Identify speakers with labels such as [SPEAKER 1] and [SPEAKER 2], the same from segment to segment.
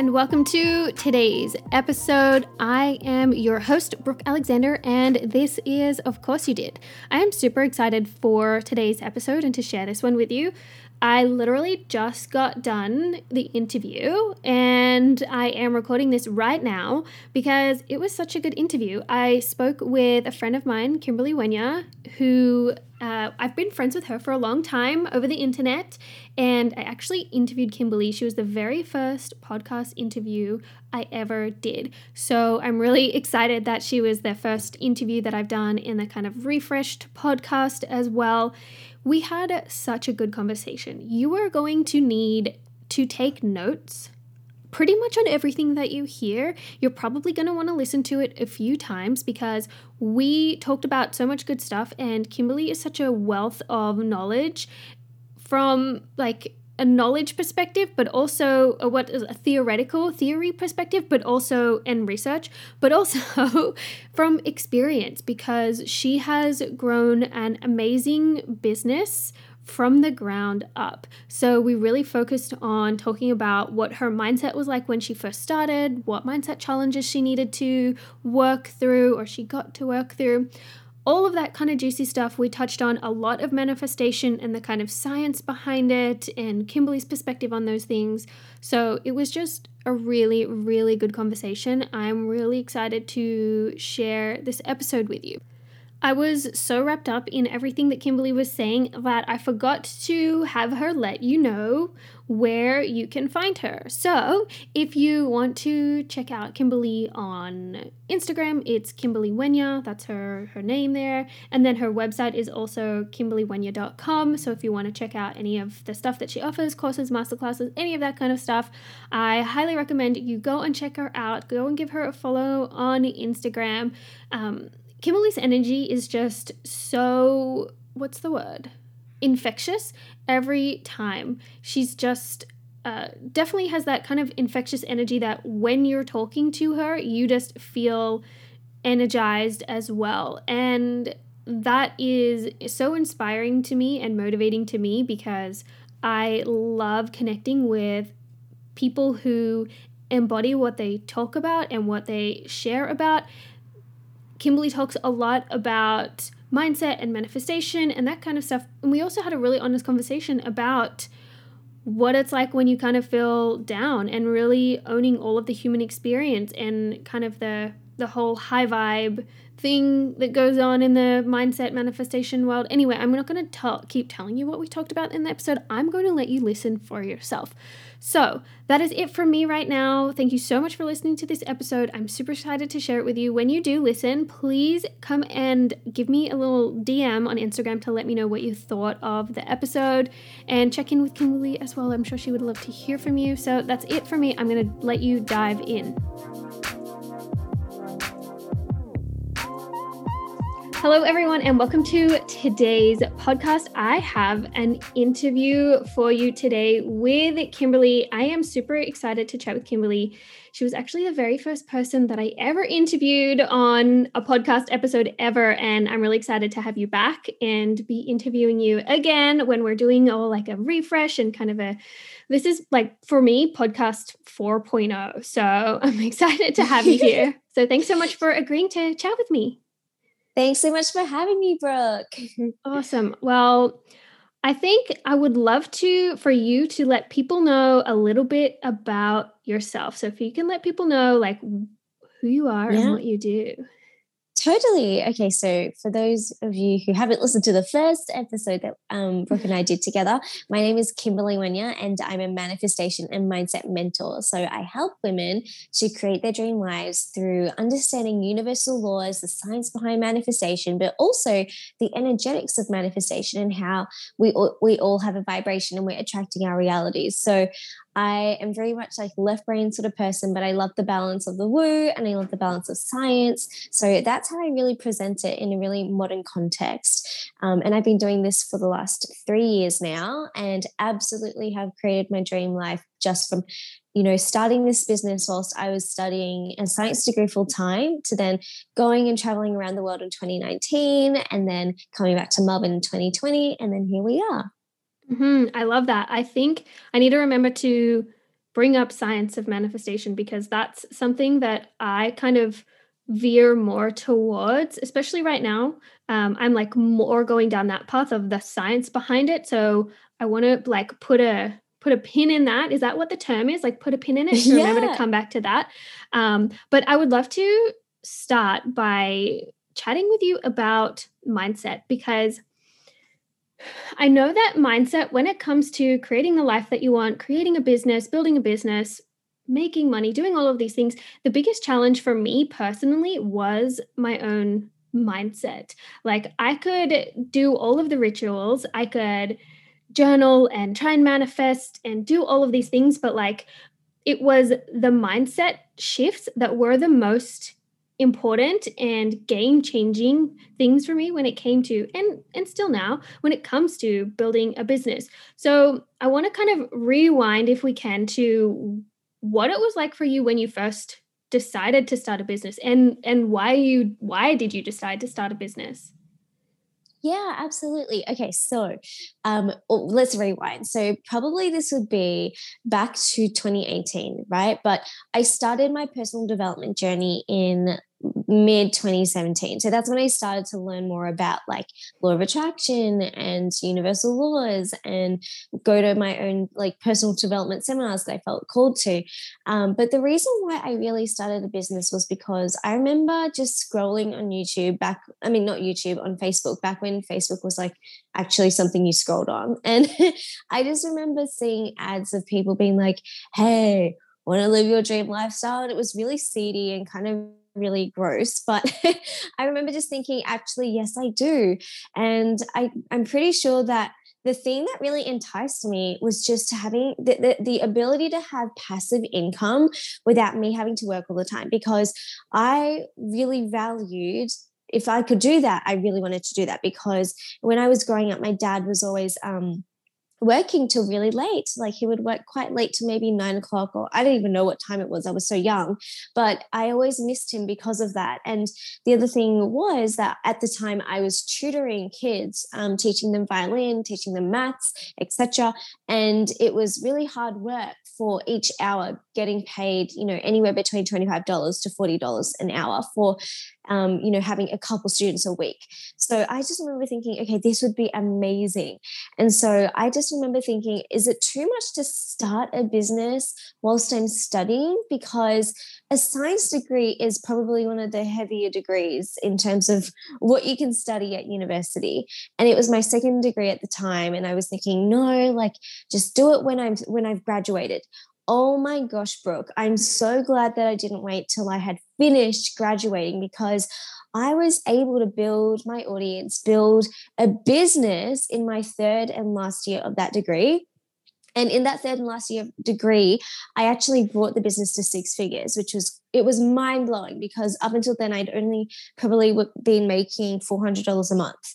[SPEAKER 1] and welcome to today's episode. I am your host, Brooke Alexander, and this is Of Course You Did. I am super excited for today's episode and to share this one with you. I literally just got done the interview and I am recording this right now because it was such a good interview. I spoke with a friend of mine, Kimberly Wenya, who uh, I've been friends with her for a long time over the internet, and I actually interviewed Kimberly. She was the very first podcast interview I ever did. So I'm really excited that she was the first interview that I've done in the kind of refreshed podcast as well. We had such a good conversation. You are going to need to take notes pretty much on everything that you hear. You're probably going to want to listen to it a few times because we talked about so much good stuff, and Kimberly is such a wealth of knowledge from like a knowledge perspective, but also a, what is a theoretical theory perspective, but also in research, but also from experience because she has grown an amazing business from the ground up. So we really focused on talking about what her mindset was like when she first started, what mindset challenges she needed to work through or she got to work through all of that kind of juicy stuff. We touched on a lot of manifestation and the kind of science behind it and Kimberly's perspective on those things. So it was just a really, really good conversation. I'm really excited to share this episode with you. I was so wrapped up in everything that Kimberly was saying that I forgot to have her let you know where you can find her. So, if you want to check out Kimberly on Instagram, it's Kimberly Wenya. That's her her name there. And then her website is also kimberlywenya.com. So, if you want to check out any of the stuff that she offers, courses, masterclasses, any of that kind of stuff, I highly recommend you go and check her out. Go and give her a follow on Instagram. Um, Kimberly's energy is just so what's the word? Infectious every time. She's just uh, definitely has that kind of infectious energy that when you're talking to her, you just feel energized as well. And that is so inspiring to me and motivating to me because I love connecting with people who embody what they talk about and what they share about Kimberly talks a lot about mindset and manifestation and that kind of stuff. And we also had a really honest conversation about what it's like when you kind of feel down and really owning all of the human experience and kind of the the whole high vibe thing that goes on in the mindset manifestation world. Anyway, I'm not going to keep telling you what we talked about in the episode. I'm going to let you listen for yourself. So, that is it for me right now. Thank you so much for listening to this episode. I'm super excited to share it with you. When you do listen, please come and give me a little DM on Instagram to let me know what you thought of the episode and check in with Kimberly as well. I'm sure she would love to hear from you. So, that's it for me. I'm going to let you dive in. Hello, everyone, and welcome to today's podcast. I have an interview for you today with Kimberly. I am super excited to chat with Kimberly. She was actually the very first person that I ever interviewed on a podcast episode ever. And I'm really excited to have you back and be interviewing you again when we're doing all like a refresh and kind of a this is like for me podcast 4.0 so i'm excited to have you here so thanks so much for agreeing to chat with me
[SPEAKER 2] Thanks so much for having me, Brooke.
[SPEAKER 1] awesome. Well, I think I would love to for you to let people know a little bit about yourself. So if you can let people know like who you are yeah. and what you do.
[SPEAKER 2] Totally. Okay. So, for those of you who haven't listened to the first episode that um, Brooke and I did together, my name is Kimberly Wenya, and I'm a manifestation and mindset mentor. So, I help women to create their dream lives through understanding universal laws, the science behind manifestation, but also the energetics of manifestation and how we all, we all have a vibration and we're attracting our realities. So, I am very much like left brain sort of person, but I love the balance of the woo and I love the balance of science. So that's how I really present it in a really modern context. Um, and I've been doing this for the last three years now and absolutely have created my dream life just from you know, starting this business whilst I was studying a science degree full time to then going and traveling around the world in 2019 and then coming back to Melbourne in 2020. And then here we are.
[SPEAKER 1] Mm-hmm. I love that. I think I need to remember to bring up science of manifestation because that's something that I kind of veer more towards, especially right now. Um, I'm like more going down that path of the science behind it. So I want to like put a put a pin in that. Is that what the term is? Like put a pin in it. yeah. Remember to come back to that. Um, but I would love to start by chatting with you about mindset because I know that mindset when it comes to creating the life that you want, creating a business, building a business, making money, doing all of these things, the biggest challenge for me personally was my own mindset. Like I could do all of the rituals, I could journal and try and manifest and do all of these things, but like it was the mindset shifts that were the most important and game changing things for me when it came to and and still now when it comes to building a business so i want to kind of rewind if we can to what it was like for you when you first decided to start a business and and why you why did you decide to start a business
[SPEAKER 2] yeah, absolutely. Okay, so um, let's rewind. So probably this would be back to 2018, right? But I started my personal development journey in mid 2017 so that's when i started to learn more about like law of attraction and universal laws and go to my own like personal development seminars that i felt called to. Um, but the reason why i really started a business was because i remember just scrolling on youtube back i mean not youtube on facebook back when facebook was like actually something you scrolled on. And i just remember seeing ads of people being like hey want to live your dream lifestyle? And it was really seedy and kind of really gross but i remember just thinking actually yes i do. And i i'm pretty sure that the thing that really enticed me was just having the, the, the, ability to have passive income without me having to work all the time because I really valued if I could do that, I really wanted to do that because when I was growing up, my dad was always um, working till really late. Like he would work quite late to maybe nine o'clock, or I don't even know what time it was. I was so young, but I always missed him because of that. And the other thing was that at the time I was tutoring kids, um, teaching them violin, teaching them maths, etc. And it was really hard work for each hour, getting paid, you know, anywhere between twenty-five dollars to forty dollars an hour for um, you know, having a couple students a week. So I just remember thinking, okay, this would be amazing. And so I just remember thinking, is it too much to start a business whilst I'm studying? Because a science degree is probably one of the heavier degrees in terms of what you can study at university. And it was my second degree at the time. And I was thinking, no, like just do it when I'm when I've graduated oh my gosh, Brooke, I'm so glad that I didn't wait till I had finished graduating because I was able to build my audience, build a business in my third and last year of that degree. And in that third and last year of degree, I actually brought the business to six figures, which was it was mind blowing because up until then I'd only probably been making four hundred dollars a month.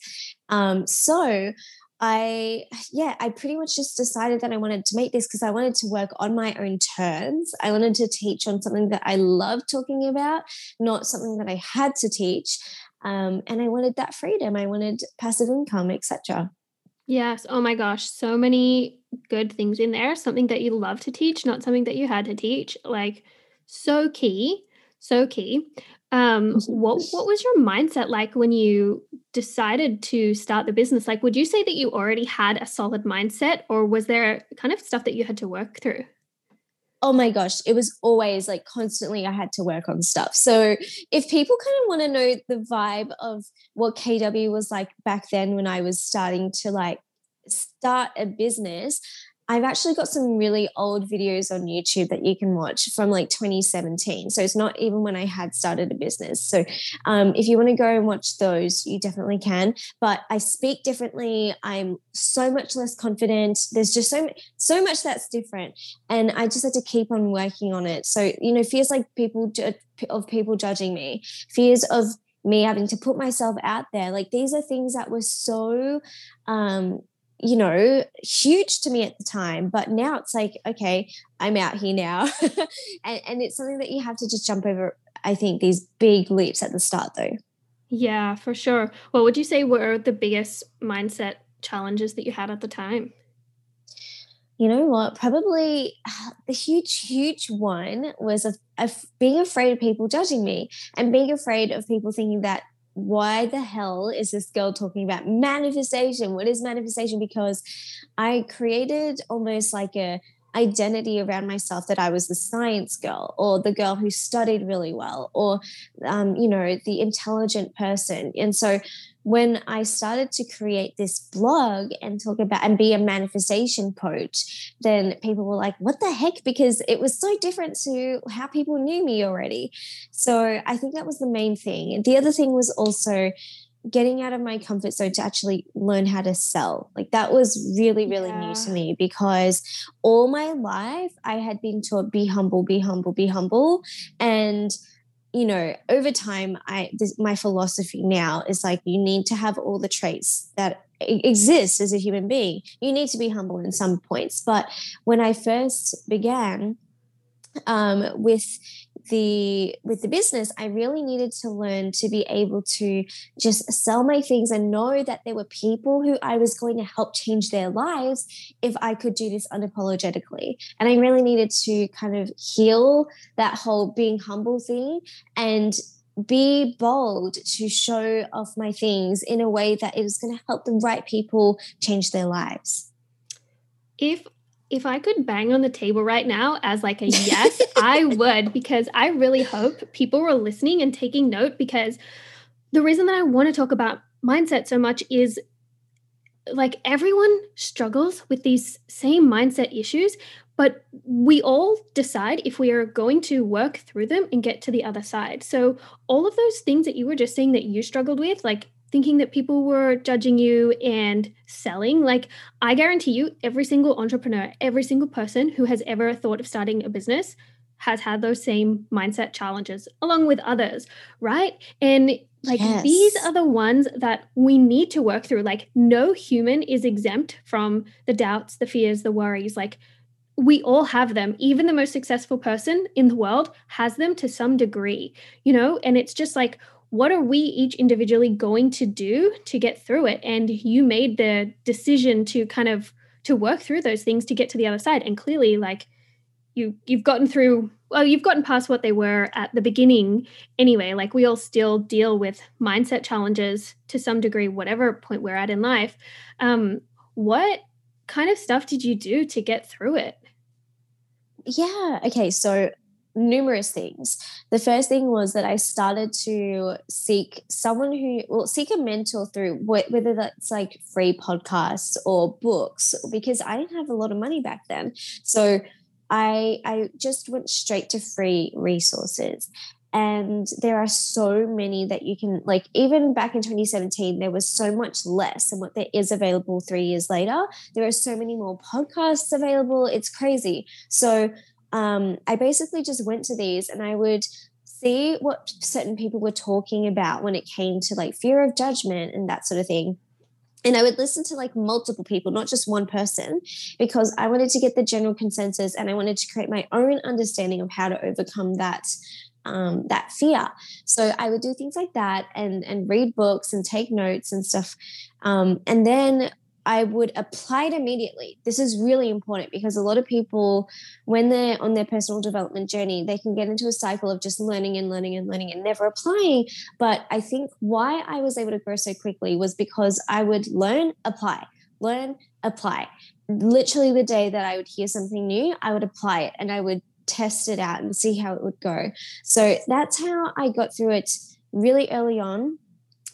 [SPEAKER 2] Um, so I, yeah, I pretty much just decided that I wanted to make this because I wanted to work on my own terms. I wanted to teach on something that I love talking about, not something that I had to teach. Um, and I wanted that freedom. I wanted passive income, etc.
[SPEAKER 1] Yes. Oh my gosh. So many good things in there. Something that you love to teach, not something that you had to teach. Like, so key. So key. Um, what what was your mindset like when you decided to start the business? Like, would you say that you already had a solid mindset, or was there kind of stuff that you had to work through?
[SPEAKER 2] oh my gosh, it was always like constantly I had to work on stuff. So if people kind of want to know the vibe of what KW was like back then when I was starting to like start a business, I've actually got some really old videos on YouTube that you can watch from like 2017. So it's not even when I had started a business. So um, if you want to go and watch those, you definitely can. But I speak differently. I'm so much less confident. There's just so so much that's different, and I just had to keep on working on it. So you know, fears like people of people judging me, fears of me having to put myself out there like these are things that were so um you know, huge to me at the time. But now it's like, okay, I'm out here now. and, and it's something that you have to just jump over, I think, these big leaps at the start, though.
[SPEAKER 1] Yeah, for sure. What would you say were the biggest mindset challenges that you had at the time?
[SPEAKER 2] you know what? Probably the huge, huge one was of, of being afraid of people judging me and being afraid of people thinking that why the hell is this girl talking about manifestation? What is manifestation? Because I created almost like a identity around myself that I was the science girl or the girl who studied really well or, um, you know, the intelligent person. And so when I started to create this blog and talk about and be a manifestation coach, then people were like, what the heck? Because it was so different to how people knew me already. So I think that was the main thing. The other thing was also getting out of my comfort zone to actually learn how to sell. Like that was really, really yeah. new to me because all my life I had been taught be humble, be humble, be humble. And you know, over time, I this, my philosophy now is like you need to have all the traits that exist as a human being. You need to be humble in some points, but when I first began um, with the with the business i really needed to learn to be able to just sell my things and know that there were people who i was going to help change their lives if i could do this unapologetically. And i really needed to kind of heal that whole being humble thing and be bold to show off my things in a way that it was going to help the right people change their lives.
[SPEAKER 1] If if I could bang on the table right now as like a yes, I would because I really hope people were listening and taking note because the reason that I want to talk about mindset so much is like everyone struggles with these same mindset issues, but we all decide if we are going to work through them and get to the other side. So, all of those things that you were just saying that you struggled with, like thinking that people were judging you and selling. Like, I guarantee you, every single entrepreneur, every single person who has ever thought of starting a business has had those same mindset challenges along with others, right? And like yes. these are the ones that we need to work through. Like, no human is exempt from the doubts, the fears, the worries. Like, we all have them. Even the most successful person in the world has them to some degree, you know? And it's just like, what are we each individually going to do to get through it? And you made the decision to kind of to work through those things to get to the other side. And clearly like you you've gotten through well you've gotten past what they were at the beginning anyway. Like we all still deal with mindset challenges to some degree whatever point we're at in life. Um what kind of stuff did you do to get through it?
[SPEAKER 2] Yeah okay so numerous things. The first thing was that I started to seek someone who, will seek a mentor through whether that's like free podcasts or books, because I didn't have a lot of money back then. So I I just went straight to free resources. And there are so many that you can like even back in 2017 there was so much less than what there is available 3 years later there are so many more podcasts available it's crazy so um, I basically just went to these and I would see what certain people were talking about when it came to like fear of judgment and that sort of thing. And I would listen to like multiple people, not just one person, because I wanted to get the general consensus and I wanted to create my own understanding of how to overcome that um, that fear. So I would do things like that and and read books and take notes and stuff. Um, and then I would apply it immediately. This is really important because a lot of people, when they're on their personal development journey, they can get into a cycle of just learning and learning and learning and never applying. But I think why I was able to grow so quickly was because I would learn, apply, learn, apply. Literally, the day that I would hear something new, I would apply it and I would test it out and see how it would go. So that's how I got through it really early on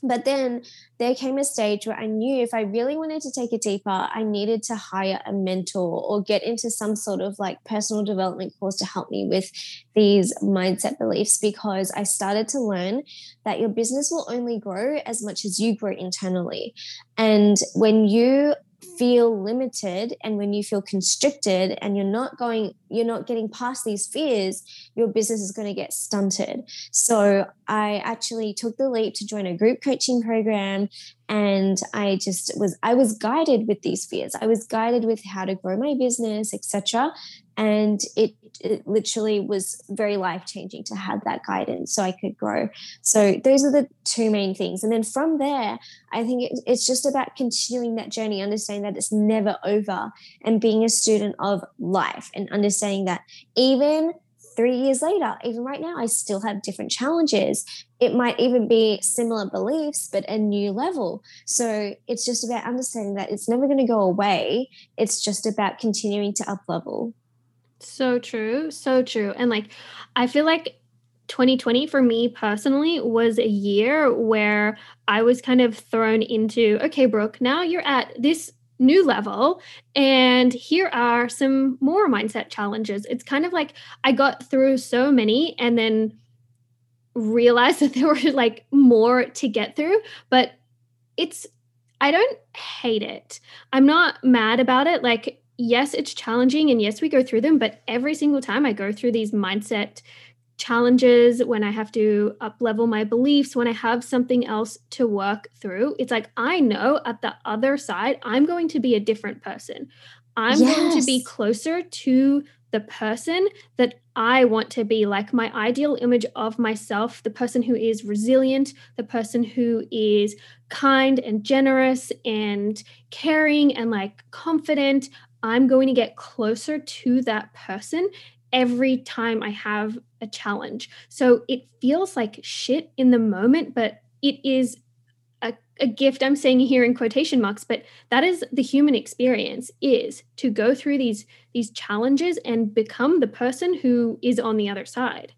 [SPEAKER 2] but then there came a stage where I knew if I really wanted to take it deeper, I needed to hire a mentor or get into some sort of like personal development course to help me with these mindset beliefs because I started to learn that your business will only grow as much as you grow internally. And when you feel limited and when you feel constricted and you're not going you're not getting past these fears your business is going to get stunted. So i actually took the leap to join a group coaching program and i just was i was guided with these fears. I was guided with how to grow my business etc and it, it literally was very life changing to have that guidance so i could grow. So those are the two main things. And then from there i think it, it's just about continuing that journey understanding that it's never over and being a student of life and understanding that even three years later, even right now, I still have different challenges. It might even be similar beliefs, but a new level. So it's just about understanding that it's never going to go away. It's just about continuing to up level.
[SPEAKER 1] So true. So true. And like, I feel like 2020 for me personally was a year where I was kind of thrown into, okay, Brooke, now you're at this new level. And here are some more mindset challenges. It's kind of like I got through so many and then realized that there were like more to get through, but it's I don't hate it. I'm not mad about it. Like yes, it's challenging and yes, we go through them, but every single time I go through these mindset challenges, when I have to up level my beliefs, when I have something else to work through, it's like I know at the other side, I'm going to be a different person. I'm yes. going to be closer to the person that I want to be, like my ideal image of myself, the person who is resilient, the person who is kind and generous and caring and like confident. I'm going to get closer to that person every time I have a challenge. So it feels like shit in the moment, but it is a, gift. I'm saying here in quotation marks, but that is the human experience is to go through these these challenges and become the person who is on the other side.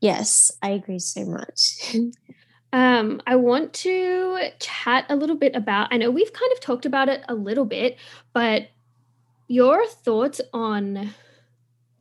[SPEAKER 2] Yes, I agree so much.
[SPEAKER 1] um, I want to chat a little bit about, I know we've kind of talked about it a little bit, but your thoughts on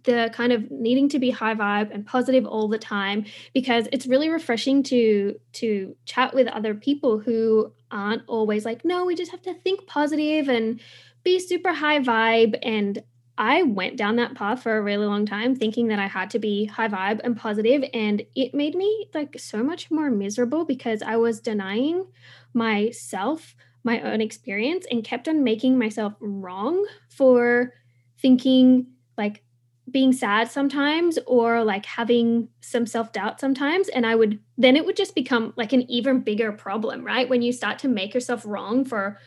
[SPEAKER 1] the kind of needing to be high vibe and positive all the time because it's really refreshing to to chat with other people who aren't always like no we just have to think positive and be super high vibe. And I went down that path for a really long time thinking that I had to be high vibe and positive and it made me like so much more miserable because I was denying myself my own experience and kept on making myself wrong for thinking like being sad sometimes or like having some self-doubt sometimes and i would then it would just become like an even bigger problem right? When you start to make yourself wrong for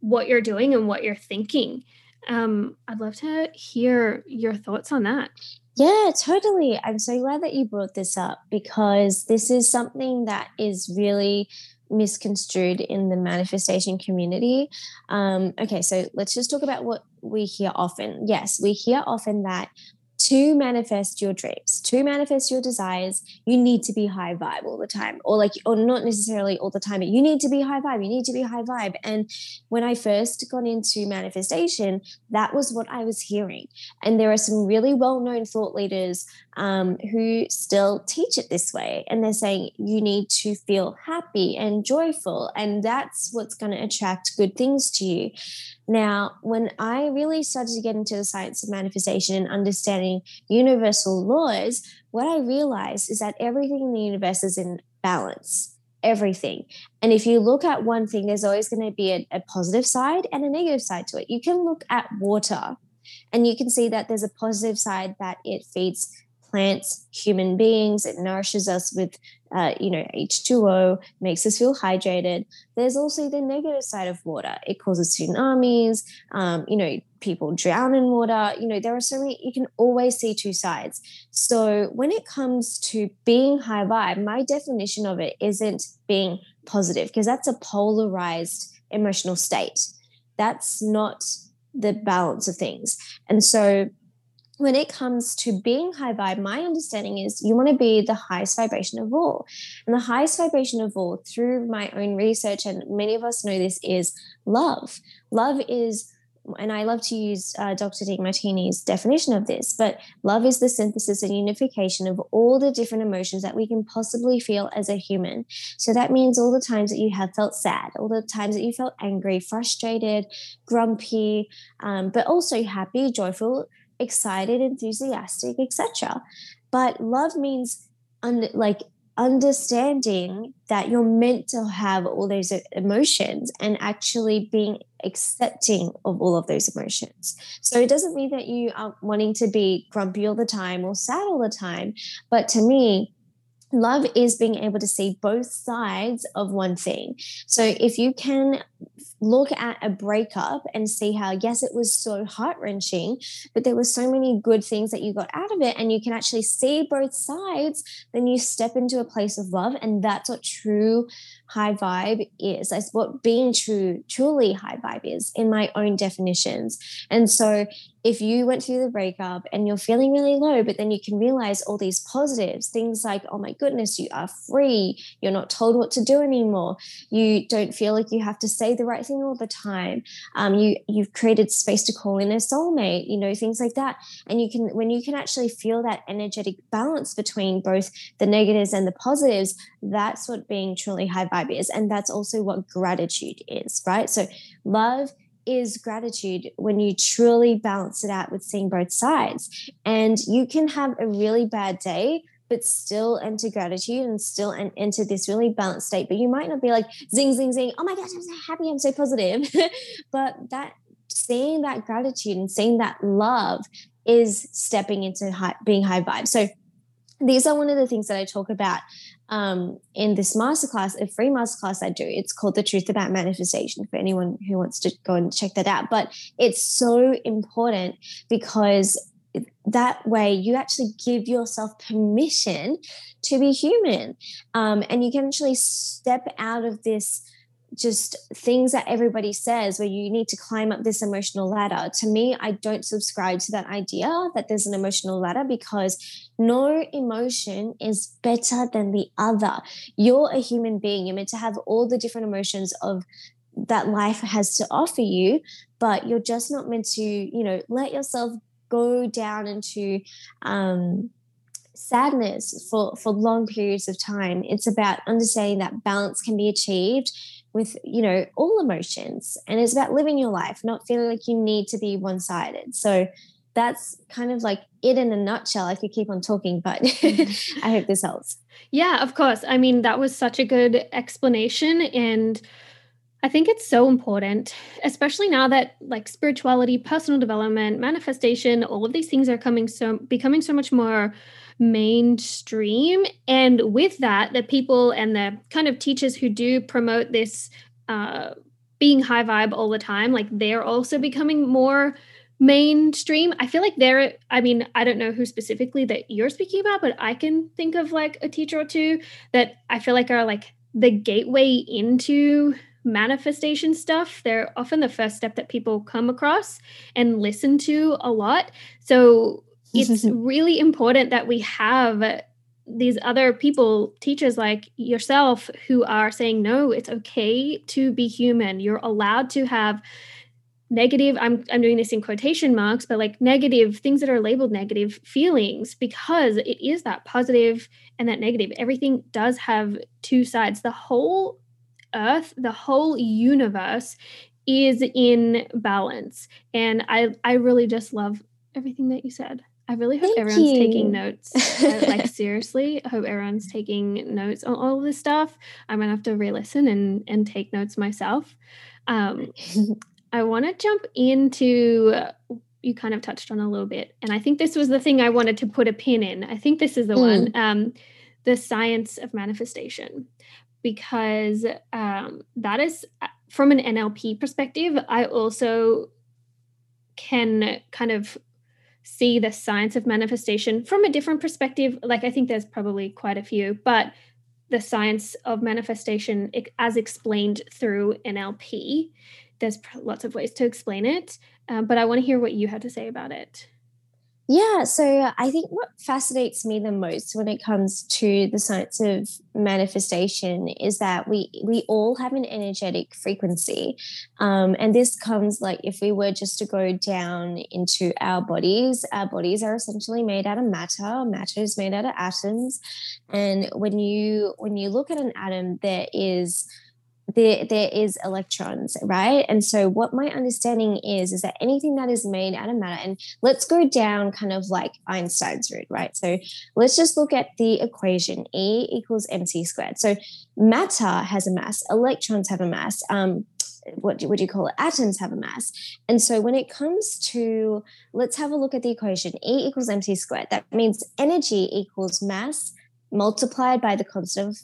[SPEAKER 1] what you're doing and what you're thinking. Um i'd love to hear your thoughts on that.
[SPEAKER 2] Yeah totally. I'm so glad that you brought this up because this is something that is really misconstrued in the manifestation community. Um, okay, so let's just talk about what we hear often. Yes, we hear often that to manifest your dreams, to manifest your desires, you need to be high vibe all the time, or like, or not necessarily all the time, but you need to be high vibe. You need to be high vibe. And when I first got into manifestation, that was what I was hearing. And there are some really well known thought leaders um, who still teach it this way. And they're saying you need to feel happy and joyful, and that's what's going to attract good things to you. Now, when I really started to get into the science of manifestation and understanding universal laws, what I realized is that everything in the universe is in balance. Everything. And if you look at one thing, there's always going to be a, a positive side and a negative side to it. You can look at water and you can see that there's a positive side that it feeds plants, human beings. It nourishes us with, uh, you know, H2O, makes us feel hydrated. There's also the negative side of water. It causes tsunamis. Um, you know, people drown in water. You know, there are so many. You can always see two sides. So when it comes to being high vibe, my definition of it isn't being positive because that's a polarized emotional state. That's not the balance of things. And so when it comes to being high vibe, my understanding is you want to be the highest vibration of all. And the highest vibration of all, through my own research, and many of us know this, is love. Love is, and I love to use uh, Dr. Demartini's definition of this, but love is the synthesis and unification of all the different emotions that we can possibly feel as a human. So that means all the times that you have felt sad, all the times that you felt angry, frustrated, grumpy, um, but also happy, joyful excited, enthusiastic, etc. But love means un- like understanding that you're meant to have all those emotions and actually being accepting of all of those emotions. So it doesn't mean that you are wanting to be grumpy all the time or sad all the time. But to me, love is being able to see both sides of one thing. So if you can look at a breakup and see how, yes, it was so heart wrenching, but there were so many good things that you got out of it, and you can actually see both sides, then you step into a place of love. And that's what true high vibe is. That's what being true, truly high vibe is in my own definitions. And so if you went through the breakup and you're feeling really low, but then you can realize all these positives, things like, oh my goodness, you are free. You're not told what to do anymore. You don't feel like you have to say the right thing all the time. Um, you you've created space to call in a soulmate, you know, things like that. And you can when you can actually feel that energetic balance between both the negatives and the positives, that's what being truly high vibe is. And that's also what gratitude is, right? So love is gratitude when you truly balance it out with seeing both sides. And you can have a really bad day, but still enter gratitude and still enter this really balanced state. But you might not be like zing, zing, zing. Oh my gosh, I'm so happy. I'm so positive. but that seeing that gratitude and seeing that love is stepping into high, being high vibe. So these are one of the things that I talk about um, in this masterclass, a free masterclass I do. It's called The Truth About Manifestation for anyone who wants to go and check that out. But it's so important because that way you actually give yourself permission to be human. Um, and you can actually step out of this just things that everybody says where you need to climb up this emotional ladder. To me, I don't subscribe to that idea that there's an emotional ladder because no emotion is better than the other. You're a human being. You're meant to have all the different emotions of that life has to offer you, but you're just not meant to, you know, let yourself go down into um sadness for for long periods of time. It's about understanding that balance can be achieved with you know all emotions and it's about living your life not feeling like you need to be one-sided. So that's kind of like it in a nutshell i could keep on talking but i hope this helps.
[SPEAKER 1] Yeah of course. I mean that was such a good explanation and I think it's so important, especially now that like spirituality, personal development, manifestation, all of these things are coming so becoming so much more mainstream. And with that, the people and the kind of teachers who do promote this uh, being high vibe all the time, like they're also becoming more mainstream. I feel like they're, I mean, I don't know who specifically that you're speaking about, but I can think of like a teacher or two that I feel like are like the gateway into manifestation stuff. They're often the first step that people come across and listen to a lot. So mm-hmm. it's really important that we have these other people, teachers like yourself, who are saying, no, it's okay to be human. You're allowed to have negative I'm I'm doing this in quotation marks but like negative things that are labeled negative feelings because it is that positive and that negative everything does have two sides the whole earth the whole universe is in balance and I I really just love everything that you said I really hope Thank everyone's you. taking notes. like seriously, I hope everyone's taking notes on all this stuff. I'm gonna have to re-listen and and take notes myself. Um, I want to jump into uh, you kind of touched on a little bit, and I think this was the thing I wanted to put a pin in. I think this is the mm. one, um, the science of manifestation, because um, that is uh, from an NLP perspective. I also can kind of see the science of manifestation from a different perspective. Like, I think there's probably quite a few, but the science of manifestation, as explained through NLP, there's lots of ways to explain it. Um, but I want to hear what you had to say about it.
[SPEAKER 2] Yeah, so I think what fascinates me the most when it comes to the science of manifestation is that we we all have an energetic frequency, um, and this comes like if we were just to go down into our bodies, our bodies are essentially made out of matter. Matter is made out of atoms, and when you when you look at an atom, there is there there is electrons right and so what my understanding is is that anything that is made out of matter and let's go down kind of like einstein's route right so let's just look at the equation e equals mc squared so matter has a mass electrons have a mass um, what would you call it? Atoms have a mass. And so when it comes to, let's have a look at the equation E equals mc squared. That means energy equals mass multiplied by the constant of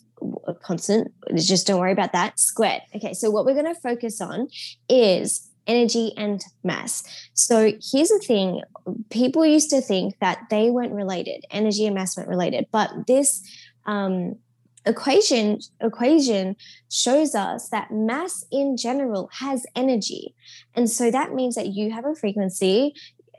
[SPEAKER 2] constant. Just don't worry about that. Squared. Okay, so what we're going to focus on is energy and mass. So here's the thing people used to think that they weren't related, energy and mass weren't related, but this um, equation equation shows us that mass in general has energy and so that means that you have a frequency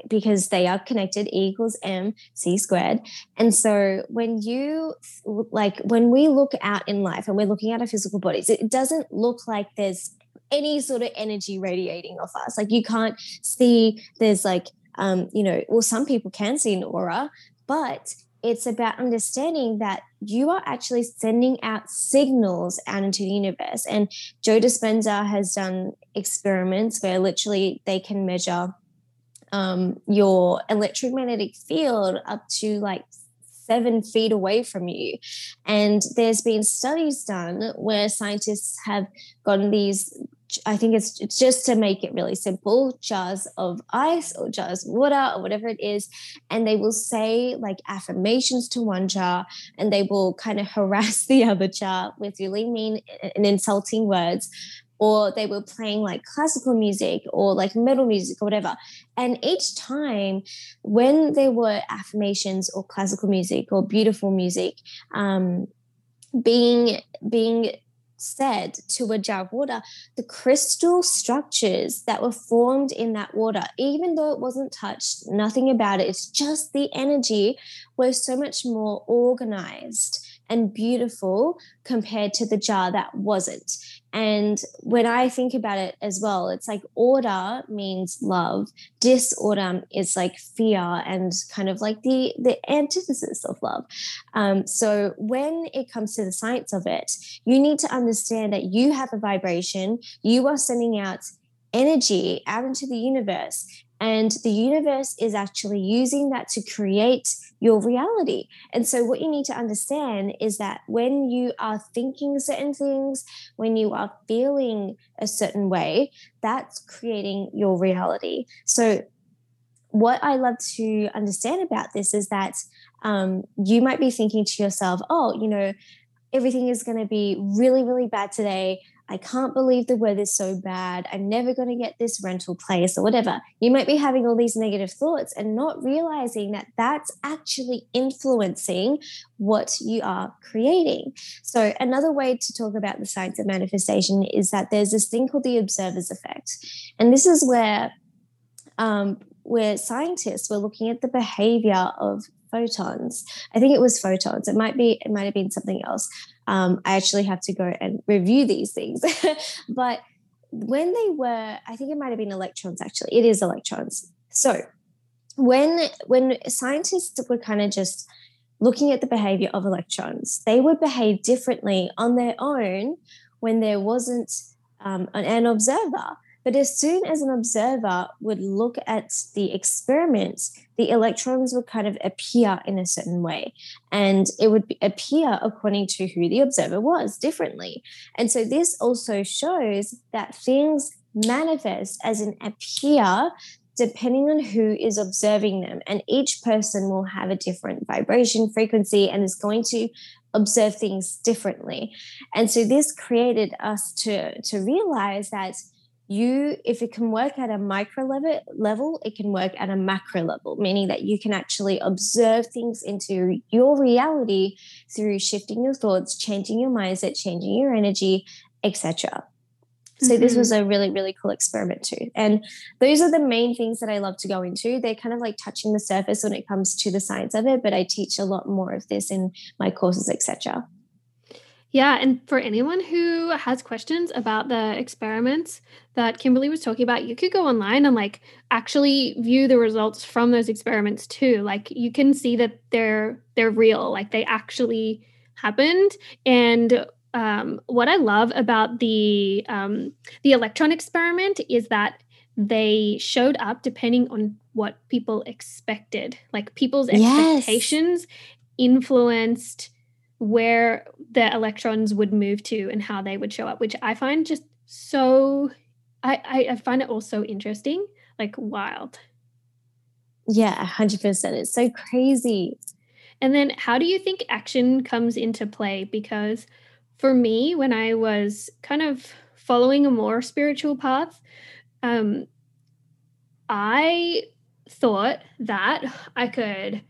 [SPEAKER 2] because they are connected e equals m c squared and so when you like when we look out in life and we're looking at our physical bodies it doesn't look like there's any sort of energy radiating off us like you can't see there's like um you know well some people can see an aura but it's about understanding that you are actually sending out signals out into the universe. And Joe Dispenza has done experiments where literally they can measure um, your electromagnetic field up to like seven feet away from you. And there's been studies done where scientists have gotten these I think it's, it's just to make it really simple jars of ice or jars of water or whatever it is. And they will say like affirmations to one jar and they will kind of harass the other jar with really mean and insulting words. Or they were playing like classical music or like metal music or whatever. And each time when there were affirmations or classical music or beautiful music, um, being being said to a jar of water, the crystal structures that were formed in that water, even though it wasn't touched, nothing about it, it's just the energy, were so much more organized and beautiful compared to the jar that wasn't. And when I think about it as well, it's like order means love, disorder is like fear and kind of like the, the antithesis of love. Um, so when it comes to the science of it, you need to understand that you have a vibration, you are sending out energy out into the universe and the universe is actually using that to create your reality. And so, what you need to understand is that when you are thinking certain things, when you are feeling a certain way, that's creating your reality. So, what I love to understand about this is that um, you might be thinking to yourself, oh, you know, everything is going to be really, really bad today. I can't believe the weather's so bad. I'm never going to get this rental place or whatever. You might be having all these negative thoughts and not realizing that that's actually influencing what you are creating. So, another way to talk about the science of manifestation is that there's this thing called the observer's effect. And this is where um, where scientists were looking at the behavior of photons. I think it was photons. It might be it might have been something else. Um, I actually have to go and review these things. but when they were, I think it might have been electrons actually. It is electrons. So when when scientists were kind of just looking at the behavior of electrons, they would behave differently on their own when there wasn't um, an, an observer. But as soon as an observer would look at the experiments, the electrons would kind of appear in a certain way. And it would appear according to who the observer was differently. And so this also shows that things manifest as an appear depending on who is observing them. And each person will have a different vibration frequency and is going to observe things differently. And so this created us to, to realize that you if it can work at a micro level level it can work at a macro level meaning that you can actually observe things into your reality through shifting your thoughts changing your mindset changing your energy etc so mm-hmm. this was mm-hmm. a really really cool experiment too and those are the main things that i love to go into they're kind of like touching the surface when it comes to the science of it but i teach a lot more of this in my courses etc
[SPEAKER 1] yeah, and for anyone who has questions about the experiments that Kimberly was talking about, you could go online and like actually view the results from those experiments too. Like you can see that they're they're real, like they actually happened and um, what I love about the um, the electron experiment is that they showed up depending on what people expected. Like people's expectations yes. influenced where the electrons would move to and how they would show up, which I find just so I, I, find it all so interesting, like wild.
[SPEAKER 2] Yeah, hundred percent. It's so crazy.
[SPEAKER 1] And then how do you think action comes into play? Because for me, when I was kind of following a more spiritual path, um, I thought that I could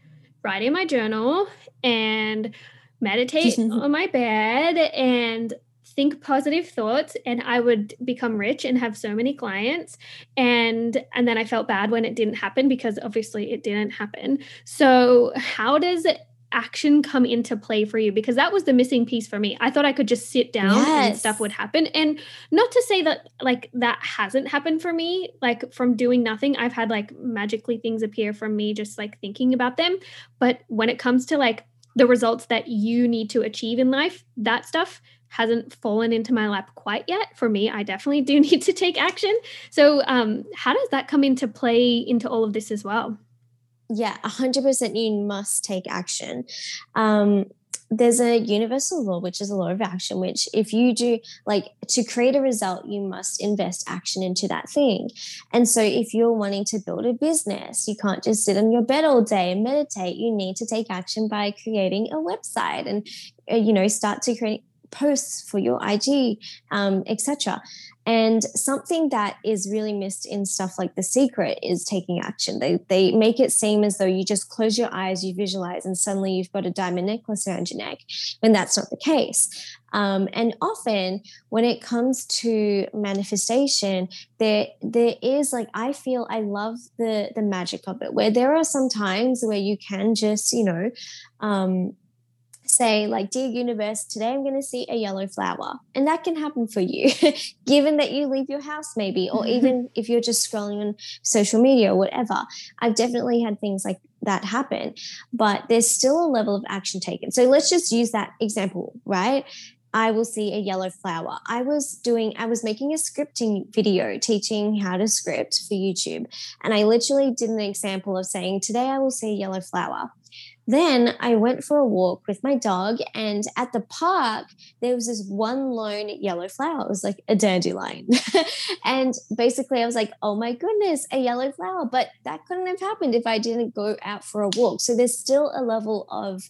[SPEAKER 1] write in my journal and meditate on my bed and think positive thoughts and I would become rich and have so many clients and and then I felt bad when it didn't happen because obviously it didn't happen. So how does action come into play for you because that was the missing piece for me. I thought I could just sit down yes. and stuff would happen. And not to say that like that hasn't happened for me, like from doing nothing, I've had like magically things appear from me just like thinking about them, but when it comes to like the results that you need to achieve in life, that stuff hasn't fallen into my lap quite yet. For me, I definitely do need to take action. So, um, how does that come into play into all of this as well?
[SPEAKER 2] Yeah, 100% you must take action. Um, there's a universal law, which is a law of action, which if you do, like to create a result, you must invest action into that thing. And so if you're wanting to build a business, you can't just sit on your bed all day and meditate. You need to take action by creating a website and, uh, you know, start to create posts for your IG, um, etc. And something that is really missed in stuff like The Secret is taking action. They they make it seem as though you just close your eyes, you visualize, and suddenly you've got a diamond necklace around your neck, when that's not the case. Um, and often when it comes to manifestation, there there is like I feel I love the the magic of it, where there are some times where you can just you know um, say like dear universe today i'm going to see a yellow flower and that can happen for you given that you leave your house maybe or mm-hmm. even if you're just scrolling on social media or whatever i've definitely had things like that happen but there's still a level of action taken so let's just use that example right I will see a yellow flower. I was doing, I was making a scripting video teaching how to script for YouTube. And I literally did an example of saying, Today I will see a yellow flower. Then I went for a walk with my dog, and at the park, there was this one lone yellow flower. It was like a dandelion. and basically, I was like, oh my goodness, a yellow flower. But that couldn't have happened if I didn't go out for a walk. So there's still a level of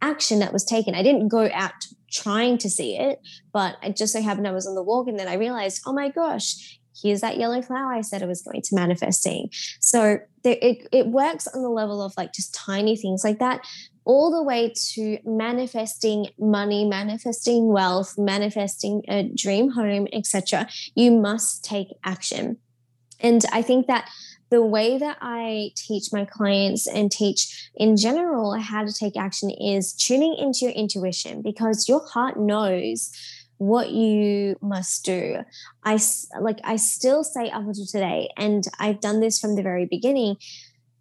[SPEAKER 2] action that was taken. I didn't go out trying to see it, but it just so happened I was on the walk, and then I realized, oh my gosh, here's that yellow flower I said I was going to manifesting. So there, it, it works on the level of like just tiny things like that, all the way to manifesting money, manifesting wealth, manifesting a dream home, etc. You must take action. And I think that the way that I teach my clients and teach in general how to take action is tuning into your intuition because your heart knows what you must do. I like I still say up until today, and I've done this from the very beginning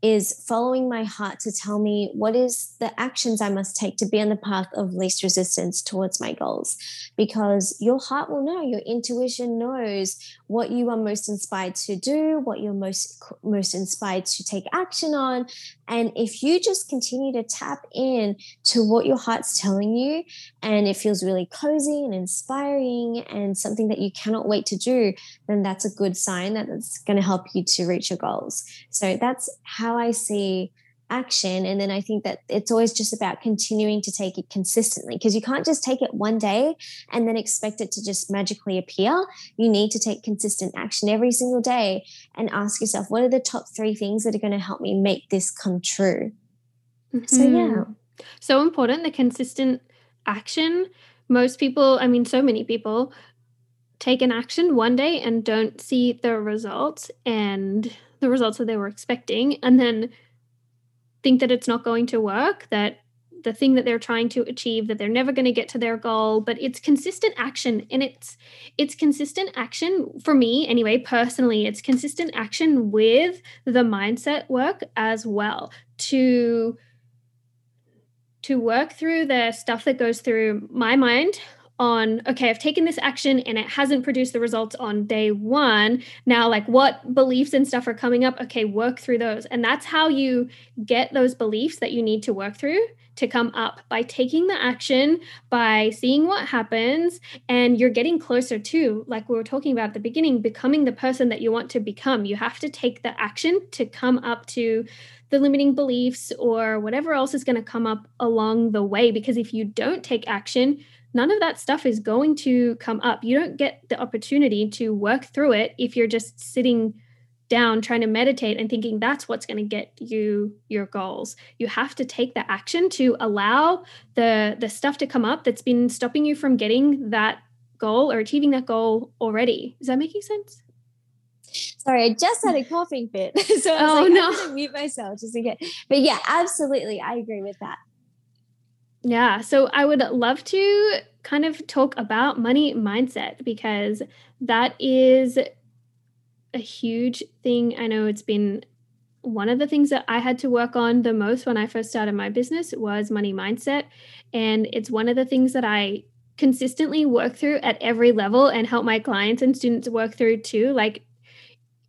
[SPEAKER 2] is following my heart to tell me what is the actions I must take to be on the path of least resistance towards my goals. Because your heart will know, your intuition knows what you are most inspired to do, what you're most most inspired to take action on. And if you just continue to tap in to what your heart's telling you, and it feels really cozy and inspiring and something that you cannot wait to do, then that's a good sign that it's going to help you to reach your goals. So that's how I see action. And then I think that it's always just about continuing to take it consistently because you can't just take it one day and then expect it to just magically appear. You need to take consistent action every single day and ask yourself, what are the top three things that are going to help me make this come true? Mm-hmm. So, yeah.
[SPEAKER 1] So important, the consistent action. Most people, I mean, so many people take an action one day and don't see the results and the results that they were expecting and then think that it's not going to work, that the thing that they're trying to achieve that they're never going to get to their goal but it's consistent action and it's it's consistent action for me anyway personally it's consistent action with the mindset work as well. To to work through the stuff that goes through my mind on okay i've taken this action and it hasn't produced the results on day one. Now like what beliefs and stuff are coming up? Okay work through those. And that's how you get those beliefs that you need to work through to come up by taking the action by seeing what happens and you're getting closer to like we were talking about at the beginning becoming the person that you want to become. You have to take the action to come up to the limiting beliefs or whatever else is going to come up along the way because if you don't take action none of that stuff is going to come up. You don't get the opportunity to work through it if you're just sitting down trying to meditate and thinking that's what's going to get you your goals. You have to take the action to allow the the stuff to come up that's been stopping you from getting that goal or achieving that goal already. Is that making sense?
[SPEAKER 2] Sorry, I just had a coughing fit. so I was oh, like, no. I'm going to mute myself just in case. But yeah, absolutely. I agree with that.
[SPEAKER 1] Yeah. So I would love to kind of talk about money mindset because that is a huge thing. I know it's been one of the things that I had to work on the most when I first started my business was money mindset. And it's one of the things that I consistently work through at every level and help my clients and students work through too. Like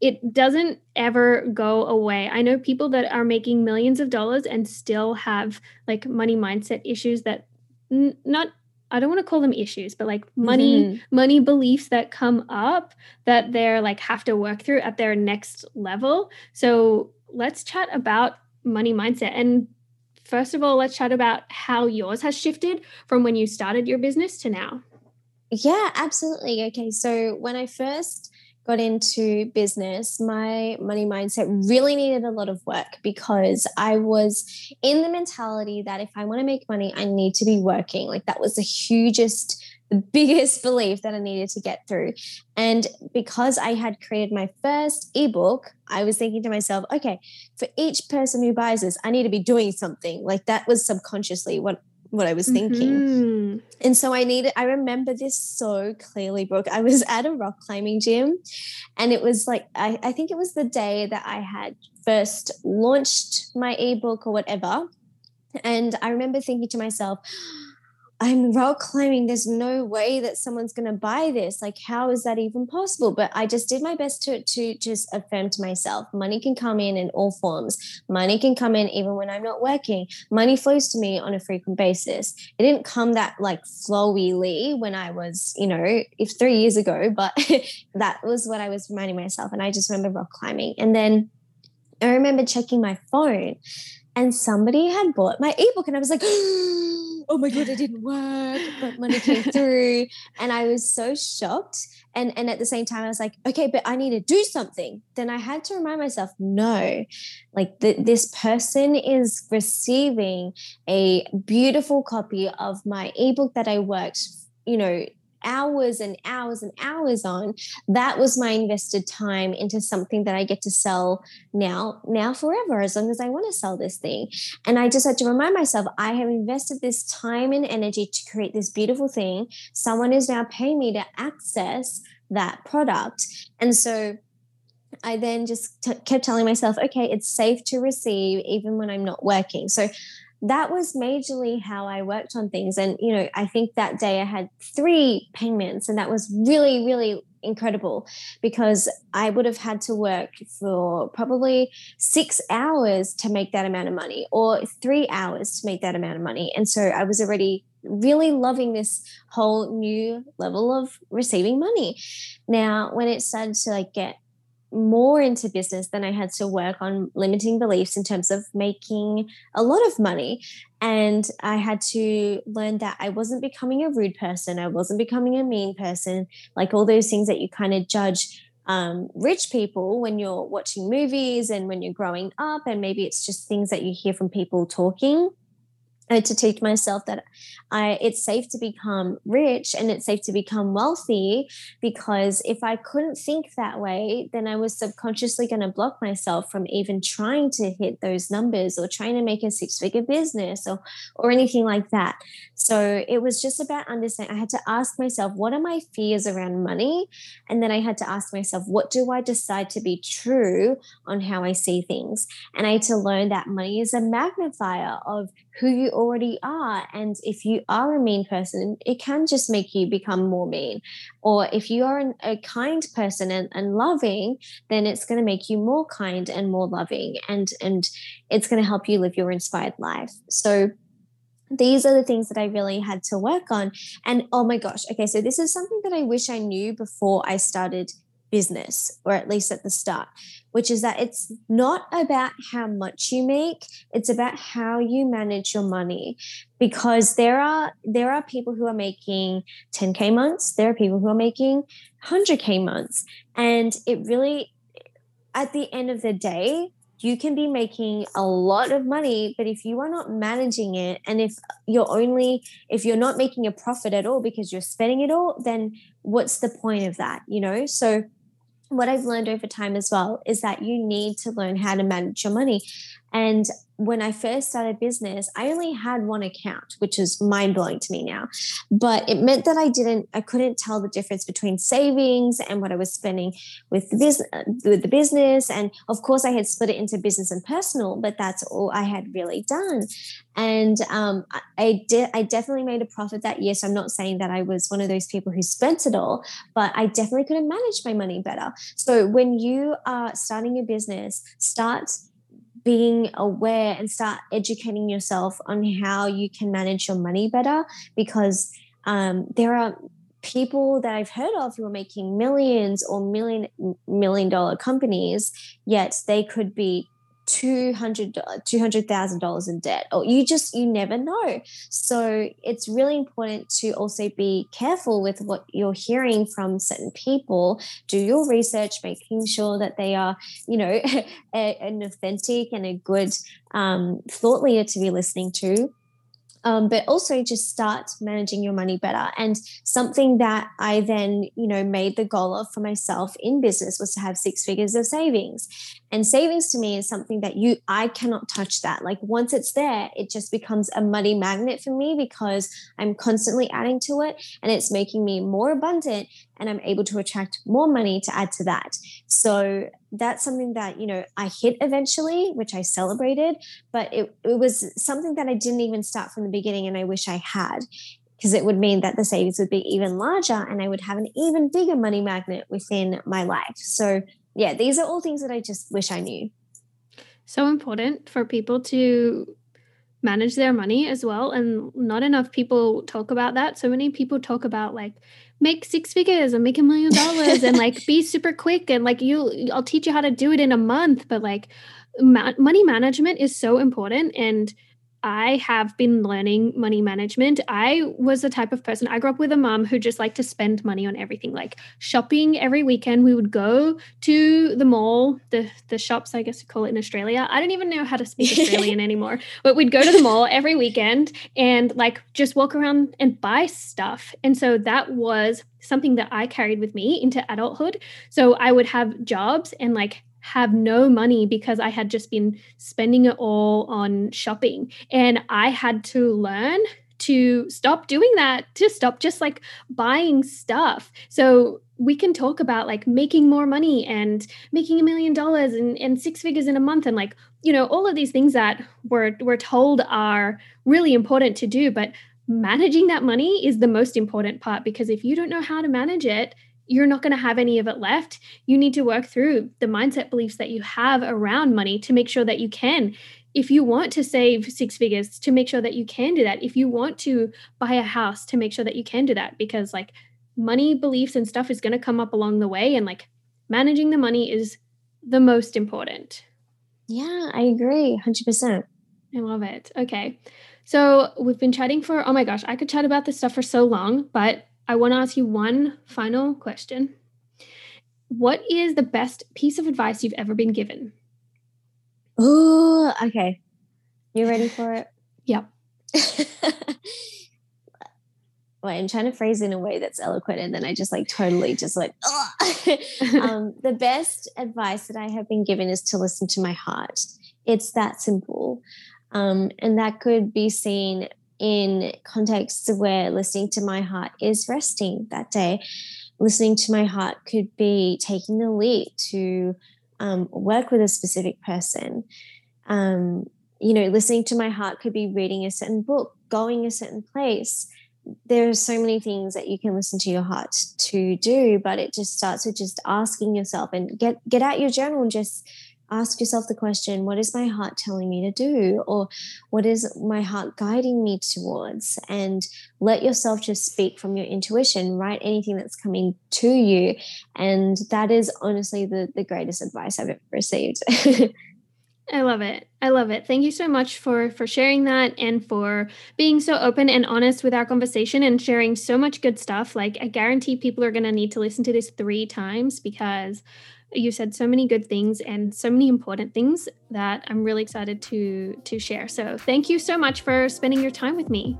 [SPEAKER 1] it doesn't ever go away. I know people that are making millions of dollars and still have like money mindset issues that n- not I don't want to call them issues, but like money mm-hmm. money beliefs that come up that they're like have to work through at their next level. So let's chat about money mindset and first of all let's chat about how yours has shifted from when you started your business to now.
[SPEAKER 2] Yeah, absolutely. Okay, so when I first got into business, my money mindset really needed a lot of work because I was in the mentality that if I want to make money, I need to be working. Like that was the hugest, the biggest belief that I needed to get through. And because I had created my first ebook, I was thinking to myself, okay, for each person who buys this, I need to be doing something. Like that was subconsciously what what I was thinking. Mm-hmm. And so I needed, I remember this so clearly, Brooke. I was at a rock climbing gym and it was like, I, I think it was the day that I had first launched my ebook or whatever. And I remember thinking to myself, I'm rock climbing. There's no way that someone's going to buy this. Like, how is that even possible? But I just did my best to, to just affirm to myself money can come in in all forms. Money can come in even when I'm not working. Money flows to me on a frequent basis. It didn't come that like flowily when I was, you know, if three years ago, but that was what I was reminding myself. And I just remember rock climbing. And then I remember checking my phone and somebody had bought my ebook and I was like, oh my god, it didn't work, but money came through, and I was so shocked. And and at the same time, I was like, okay, but I need to do something. Then I had to remind myself, no, like th- this person is receiving a beautiful copy of my ebook that I worked, you know, hours and hours and hours on that was my invested time into something that i get to sell now now forever as long as i want to sell this thing. And i just had to remind myself i have invested this time and energy to create this beautiful thing. Someone is now paying me to access that product. And so I then just t- kept telling myself, okay, it's safe to receive even when I'm not working. So that was majorly how I worked on things. And, you know, I think that day I had three payments, and that was really, really incredible because I would have had to work for probably six hours to make that amount of money or three hours to make that amount of money. And so I was already really loving this whole new level of receiving money. Now, when it started to like get more into business, then I had to work on limiting beliefs in terms of making a lot of money. And I had to learn that I wasn't becoming a rude person, I wasn't becoming a mean person, like all those things that you kind of judge um, rich people when you're watching movies and when you're growing up. And maybe it's just things that you hear from people talking Uh, to teach myself that I it's safe to become rich and it's safe to become wealthy because if I couldn't think that way, then I was subconsciously going to block myself from even trying to hit those numbers or trying to make a six-figure business or or anything like that. So it was just about understanding. I had to ask myself, what are my fears around money? And then I had to ask myself, what do I decide to be true on how I see things? And I had to learn that money is a magnifier of who you already are. And if you are a mean person, it can just make you become more mean. Or if you are an, a kind person and, and loving, then it's going to make you more kind and more loving. And, and it's going to help you live your inspired life. So, these are the things that I really had to work on. And oh my gosh, okay, so this is something that I wish I knew before I started business, or at least at the start, which is that it's not about how much you make, it's about how you manage your money. Because there are there are people who are making 10k months, there are people who are making 100k months, and it really at the end of the day, you can be making a lot of money but if you are not managing it and if you're only if you're not making a profit at all because you're spending it all then what's the point of that you know so what I've learned over time as well is that you need to learn how to manage your money. And when I first started business, I only had one account, which is mind blowing to me now. But it meant that I didn't, I couldn't tell the difference between savings and what I was spending with the business. With the business, and of course, I had split it into business and personal, but that's all I had really done. And um, I did, I definitely made a profit that year. So I'm not saying that I was one of those people who spent it all, but I definitely could have managed my money better. So when you are starting a business, start being aware and start educating yourself on how you can manage your money better because um, there are people that I've heard of who are making millions or million million dollar companies, yet they could be 200 $200,000 in debt or you just you never know so it's really important to also be careful with what you're hearing from certain people do your research making sure that they are you know an authentic and a good um, thought leader to be listening to um, but also just start managing your money better. And something that I then, you know, made the goal of for myself in business was to have six figures of savings. And savings to me is something that you, I cannot touch that. Like once it's there, it just becomes a money magnet for me because I'm constantly adding to it and it's making me more abundant and I'm able to attract more money to add to that. So that's something that, you know, I hit eventually, which I celebrated, but it, it was something that I didn't even start from the beginning and I wish I had because it would mean that the savings would be even larger and I would have an even bigger money magnet within my life. So, yeah, these are all things that I just wish I knew.
[SPEAKER 1] So important for people to manage their money as well. And not enough people talk about that. So many people talk about like make six figures and make a million dollars and like be super quick and like you I'll teach you how to do it in a month but like ma- money management is so important and I have been learning money management. I was the type of person, I grew up with a mom who just liked to spend money on everything, like shopping every weekend. We would go to the mall, the, the shops, I guess you call it in Australia. I don't even know how to speak Australian anymore, but we'd go to the mall every weekend and like just walk around and buy stuff. And so that was something that I carried with me into adulthood. So I would have jobs and like have no money because I had just been spending it all on shopping. And I had to learn to stop doing that, to stop just like buying stuff. So we can talk about like making more money and making a million dollars and, and six figures in a month and like, you know, all of these things that we're we're told are really important to do. But managing that money is the most important part because if you don't know how to manage it, you're not going to have any of it left. You need to work through the mindset beliefs that you have around money to make sure that you can. If you want to save six figures, to make sure that you can do that. If you want to buy a house, to make sure that you can do that. Because, like, money beliefs and stuff is going to come up along the way. And, like, managing the money is the most important.
[SPEAKER 2] Yeah, I agree 100%.
[SPEAKER 1] I love it. Okay. So we've been chatting for, oh my gosh, I could chat about this stuff for so long, but I want to ask you one final question. What is the best piece of advice you've ever been given?
[SPEAKER 2] Oh, okay. You ready for it?
[SPEAKER 1] Yep.
[SPEAKER 2] Wait, I'm trying to phrase it in a way that's eloquent, and then I just like totally just like. um, the best advice that I have been given is to listen to my heart. It's that simple, um, and that could be seen in contexts where listening to my heart is resting that day. Listening to my heart could be taking the leap to um, work with a specific person. Um, you know, listening to my heart could be reading a certain book, going a certain place. There are so many things that you can listen to your heart to do, but it just starts with just asking yourself and get get out your journal and just ask yourself the question what is my heart telling me to do or what is my heart guiding me towards and let yourself just speak from your intuition write anything that's coming to you and that is honestly the, the greatest advice i've ever received
[SPEAKER 1] I love it. I love it. Thank you so much for for sharing that and for being so open and honest with our conversation and sharing so much good stuff. Like I guarantee people are going to need to listen to this 3 times because you said so many good things and so many important things that I'm really excited to to share. So, thank you so much for spending your time with me.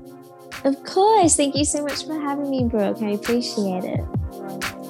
[SPEAKER 2] Of course. Thank you so much for having me, Brooke. I appreciate it.